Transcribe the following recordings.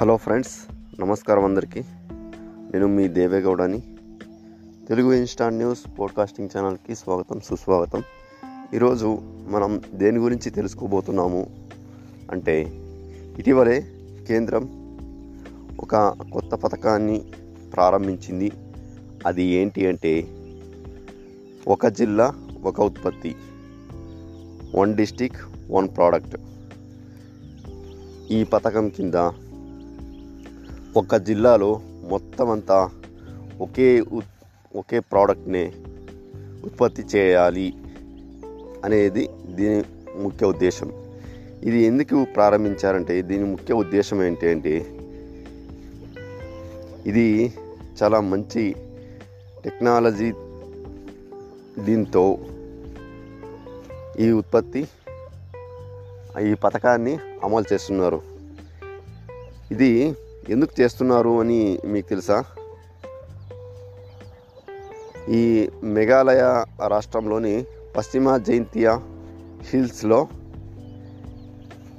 Hello friends నమస్కారం అందరికీ. నేను మీ దేవేగౌడని. తెలుగు ఇన్స్టా న్యూస్ పోడ్కాస్టింగ్ ఛానల్కి స్వాగతం సుస్వాగతం. ఈరోజు మనం దేని గురించి తెలుసుకోబోతున్నాము అంటే ఇటీవలే కేంద్రం ఒక కొత్త పథకాన్ని ప్రారంభించింది. అది ఏంటి అంటే ఒక జిల్లా ఒక ఉత్పత్తి. One district one product. ఈ పథకం కింద ఒక జిల్లాలో మొత్తం అంతా ఒకే ఉత్ ఒకే ప్రోడక్ట్ని ఉత్పత్తి చేయాలి అనేది దీని ముఖ్య ఉద్దేశం. ఇది ఎందుకు ప్రారంభించారంటే దీని ముఖ్య ఉద్దేశం ఏంటి అంటే ఇది చాలా మంచి టెక్నాలజీ దీంతో ఈ ఉత్పత్తి ఈ పథకాన్ని అమలు చేస్తున్నారు. ఇది ఎందుకు చేస్తున్నారు అని మీకు తెలుసా? ఈ మేఘాలయ రాష్ట్రంలోని పశ్చిమ జైంతియా హిల్స్లో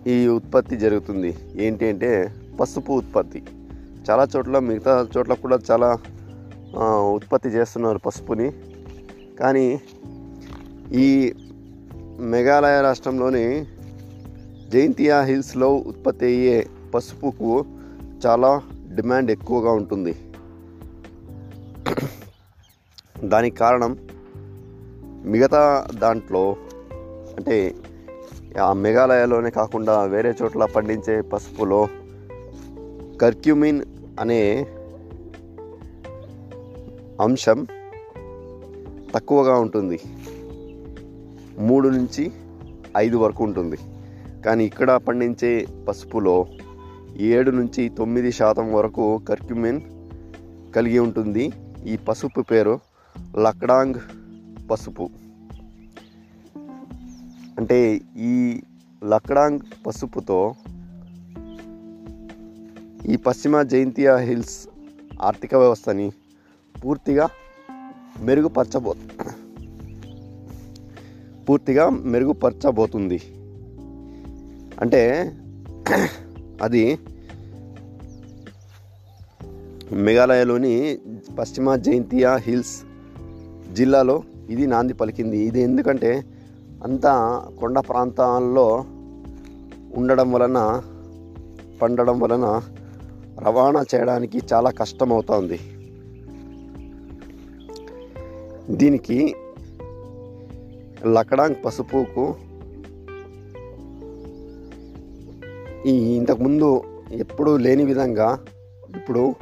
ఈ ఉత్పత్తి జరుగుతుంది. ఏంటి అంటే పసుపు ఉత్పత్తి. చాలా చోట్ల మిగతా చోట్ల కూడా చాలా ఉత్పత్తి చేస్తున్నారు పసుపుని. కానీ ఈ మేఘాలయ రాష్ట్రంలోని జైంతియా హిల్స్లో ఉత్పత్తి అయ్యే పసుపుకు చాలా డిమాండ్ ఎక్కువగా ఉంటుంది. దానికి కారణం మిగతా దాంట్లో అంటే ఆ మేఘాలయలోనే కాకుండా వేరే చోట్ల పండించే పసుపులో కర్క్యూమిన్ అనే అంశం తక్కువగా ఉంటుంది. మూడు నుంచి ఐదు వరకు ఉంటుంది. కానీ ఇక్కడ పండించే పసుపులో ఏడు నుంచి తొమ్మిది శాతం వరకు కర్క్యుమిన్ కలిగి ఉంటుంది. ఈ పసుపు పేరు లక్డాంగ్ పసుపు. అంటే ఈ లక్డాంగ్ పసుపుతో ఈ పశ్చిమ జైంతియా హిల్స్ ఆర్థిక వ్యవస్థని పూర్తిగా మెరుగుపరచబో పూర్తిగా మెరుగుపరచబోతుంది. అంటే అది మేఘాలయలోని పశ్చిమ జైంతియా హిల్స్ జిల్లాలో ఇది నాంది పలికింది. ఇది ఎందుకంటే అంతా కొండ ప్రాంతాల్లో ఉండడం వలన పండడం వలన రవాణా చేయడానికి చాలా కష్టం అవుతుంది దీనికి లకడాంగ్ పసుపుకు ఈ ఇంతకుముందు ఎప్పుడూ లేని విధంగా ఇప్పుడు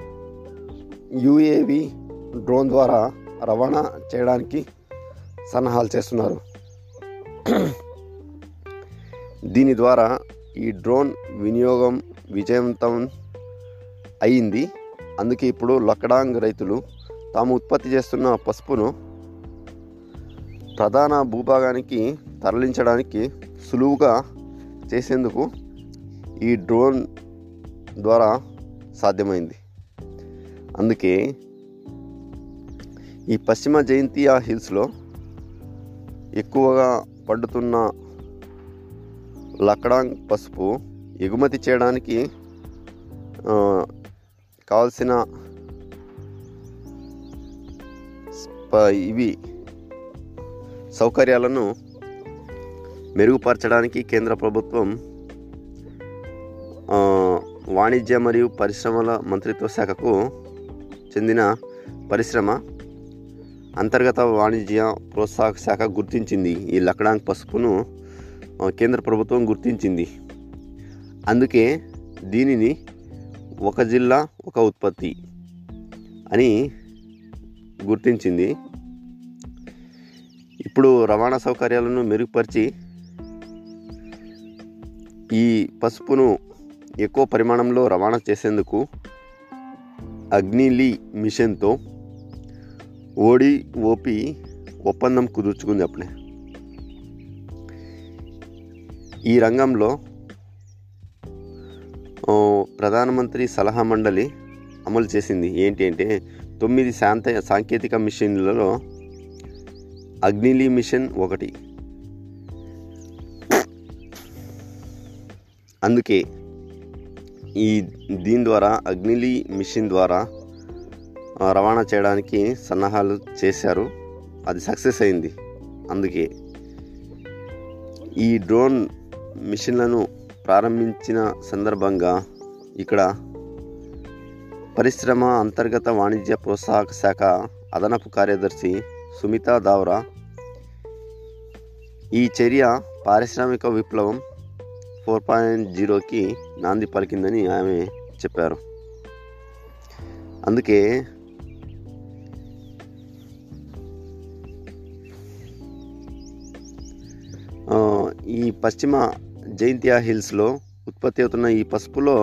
యుఏవి డ్రోన్ ద్వారా రవాణా చేయడానికి సన్నాహాలు చేస్తున్నారు. దీని ద్వారా ఈ డ్రోన్ వినియోగం విజయవంతం అయింది. అందుకే ఇప్పుడు లక్కడాంగ్ రైతులు తాము ఉత్పత్తి చేస్తున్న పసుపును ప్రధాన భూభాగానికి తరలించడానికి సులువుగా చేసేందుకు ఈ డ్రోన్ ద్వారా సాధ్యమైంది. అందుకే ఈ పశ్చిమ జయంతియా హిల్స్లో ఎక్కువగా పండుతున్న లక్కడాంగ్ పసుపు ఎగుమతి చేయడానికి కావలసిన కావాల్సిన ఇవి సౌకర్యాలను మెరుగుపరచడానికి కేంద్ర ప్రభుత్వం వాణిజ్య మరియు పరిశ్రమల మంత్రిత్వ శాఖకు చెందిన పరిశ్రమ అంతర్గత వాణిజ్య ప్రోత్సాహక శాఖ గుర్తించింది. ఈ లక్డాంగ్ పసుపును కేంద్ర ప్రభుత్వం గుర్తించింది. అందుకే దీనిని ఒక జిల్లా ఒక ఉత్పత్తి అని గుర్తించింది. ఇప్పుడు రవాణా సౌకర్యాలను మెరుగుపరిచి ఈ పసుపును ఎక్కువ పరిమాణంలో రవాణా చేసేందుకు అగ్నిలీ మిషన్తో ఓడి ఓపి ఒప్పందం కుదుర్చుకుంది అప్పుడే. ఈ రంగంలో ప్రధానమంత్రి సలహా మండలి అమలు చేసింది. ఏంటి అంటే తొమ్మిది శాంత సాంకేతిక మిషన్లలో అగ్నిలీ మిషన్ ఒకటి. అందుకే ఈ దీని ద్వారా అగ్నిలి మిషన్ ద్వారా రవాణా చేయడానికి సన్నాహాలు చేశారు. అది సక్సెస్ అయింది. అందుకే ఈ డ్రోన్ మిషన్లను ప్రారంభించిన సందర్భంగా ఇక్కడ పరిశ్రమ అంతర్గత వాణిజ్య ప్రోత్సాహక శాఖ అదనపు కార్యదర్శి సుమితా దావ్రా ఈ చర్య పారిశ్రామిక విప్లవం ఫోర్ పాయింట్ జీరోకి నాంది పలికిందని ఆమె చెప్పారు. అందుకే ఈ పశ్చిమ జైంతియా హిల్స్లో ఉత్పత్తి అవుతున్న ఈ పసుపులో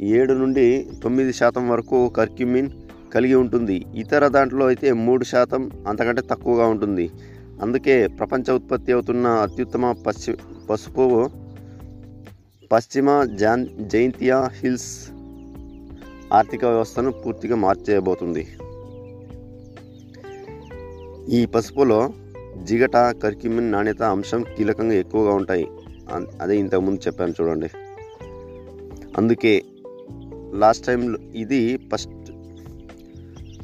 ఏడు నుండి తొమ్మిది శాతం వరకు కర్క్యూమిన్ కలిగి ఉంటుంది. ఇతర దాంట్లో అయితే మూడు శాతం అంతకంటే తక్కువగా ఉంటుంది. అందుకే ప్రపంచ ఉత్పత్తి అవుతున్న అత్యుత్తమ పశ్చి పసుపు పశ్చిమ జాన్ జైంతియా హిల్స్ ఆర్థిక వ్యవస్థను పూర్తిగా మార్చేయబోతుంది. ఈ పసుపులో జిగట కర్క్యూమిన్ నాణ్యత అంశం కీలకంగా ఎక్కువగా ఉంటాయి. అదే ఇంతకుముందు చెప్పాను చూడండి. అందుకే లాస్ట్ టైం ఇది ఫస్ట్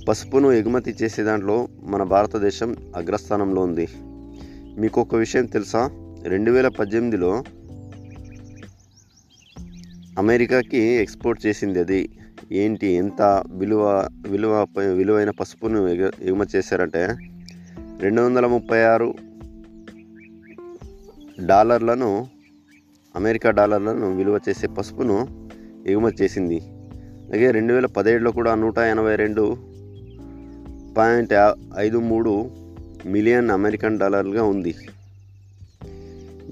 పసుపును ఎగుమతి చేసే దాంట్లో మన భారతదేశం అగ్రస్థానంలో ఉంది. మీకు ఒక విషయం తెలుసా? రెండు వేల పద్దెనిమిదిలో అమెరికాకి ఎక్స్పోర్ట్ చేసింది అది ఏంటి? ఎంత విలువ విలువ విలువైన పసుపును ఎగ- ఎగుమతి చేశారంటే రెండు వందల ముప్పై ఆరు డాలర్లను అమెరికా డాలర్లను విలువ చేసే పసుపును ఎగుమతి చేసింది. అలాగే రెండు వేల పదిహేడులో కూడా నూట ఎనభై రెండు పాయింట్ ఐదు మూడు మిలియన్ అమెరికన్ డాలర్లుగా ఉంది.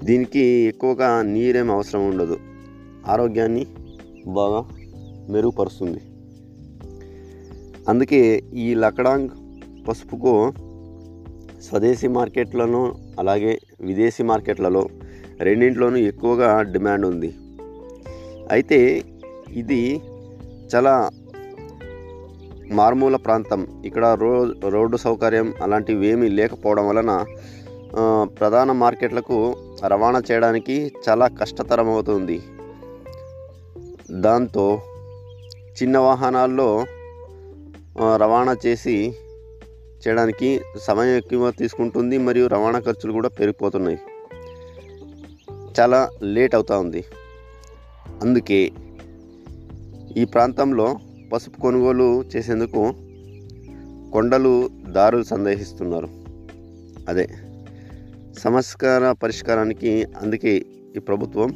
దీనికి ఎక్కువగా నీరేం అవసరం ఉండదు. ఆరోగ్యాన్ని బాగా మెరుగుపరుస్తుంది. అందుకే ఈ లకడాంగ్ పసుపుకు స్వదేశీ మార్కెట్లను అలాగే విదేశీ మార్కెట్లలో రెండింటిలోనూ ఎక్కువగా డిమాండ్ ఉంది. అయితే ఇది చాలా మారుమూల ప్రాంతం. ఇక్కడ రో రోడ్డు సౌకర్యం అలాంటివి ఏమీ లేకపోవడం వలన ప్రధాన మార్కెట్లకు రవాణా చేయడానికి చాలా కష్టతరం అవుతుంది దాంతో చిన్న వాహనాల్లో రవాణా చేసి చేయడానికి సమయం ఎక్కువ తీసుకుంటుంది మరియు రవాణా ఖర్చులు కూడా పెరిగిపోతున్నాయి. చాలా లేట్ అవుతూ ఉంది. అందుకే ఈ ప్రాంతంలో పసుపు కొనుగోలు చేసేందుకు కొండలు దారులు సందేహిస్తున్నారు అదే సమస్కార పరిష్కారానికి అందుకే ఈ ప్రభుత్వం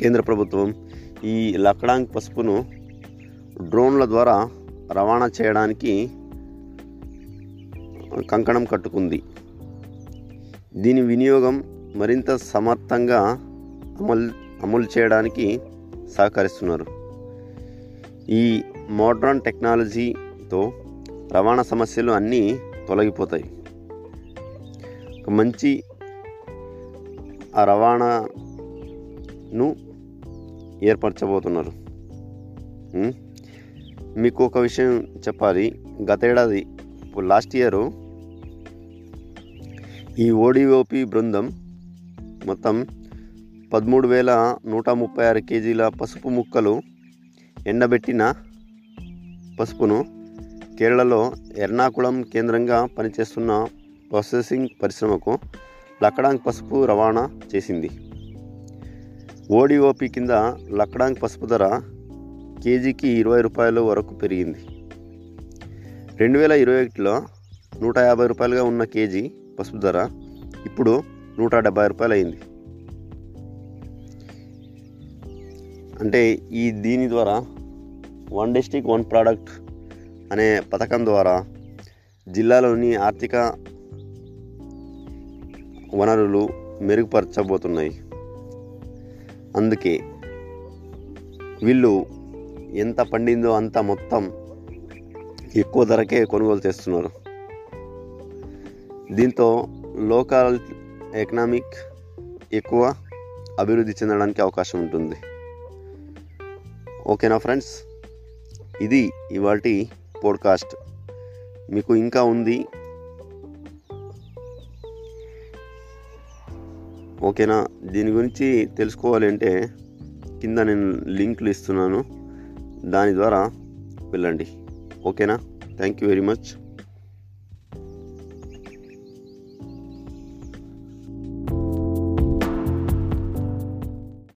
కేంద్ర ప్రభుత్వం ఈ లక్డాంగ్ పసుపును డ్రోన్ల ద్వారా రవాణా చేయడానికి కంకణం కట్టుకుంది. దీని వినియోగం మరింత సమర్థంగా అమలు అమలు చేయడానికి సహకరిస్తున్నారు. ఈ మోడ్రన్ టెక్నాలజీతో రవాణా సమస్యలు అన్నీ తొలగిపోతాయి. ఒక మంచి ఆ రవాణాను ఏర్పరచబోతున్నారు. మీకు ఒక విషయం చెప్పాలి. గతేడాది లాస్ట్ ఇయర్ ఈ ఓడిఓపి బృందం మొత్తం పదమూడు వేల నూట ముప్పై ఆరు కేజీల పసుపు ముక్కలు ఎండబెట్టిన పసుపును కేరళలో ఎర్నాకుళం కేంద్రంగా పనిచేస్తున్న ప్రాసెసింగ్ పరిశ్రమకు లక్కడాంగ్ పసుపు రవాణా చేసింది. ఓడిఓపి కింద లక్కడాంగ్ పసుపు ధర కేజీకి ఇరవై రూపాయల వరకు పెరిగింది. రెండు వేల ఇరవై ఒకటిలో నూట యాభై రూపాయలుగా ఉన్న కేజీ పసుపు ధర ఇప్పుడు నూట డెబ్బై రూపాయలు అయింది అంటే ఈ దీని ద్వారా వన్ డిస్టిక్ వన్ ప్రోడక్ట్ అనే పథకం ద్వారా జిల్లాలోని ఆర్థిక వనరులు మెరుగుపరచబోతున్నాయి. అందుకే వీళ్ళు ఎంత పండిందో అంత మొత్తం ఎక్కువ ధరకే కొనుగోలు చేస్తున్నారు. దీంతో లోకల్ ఎకనామిక్ ఎక్కువ అభివృద్ధి చెందడానికి అవకాశం ఉంటుంది. ఓకేనా ఫ్రెండ్స్? ఇది ఇవాటి పోడ్కాస్ట్. మీకు ఇంకా ఉంది ఓకేనా? దీని గురించి తెలుసుకోవాలి అంటే కింద నేను లింక్లు ఇస్తున్నాను. దాని ద్వారా వెళ్ళండి. ఓకేనా? Thank you very much.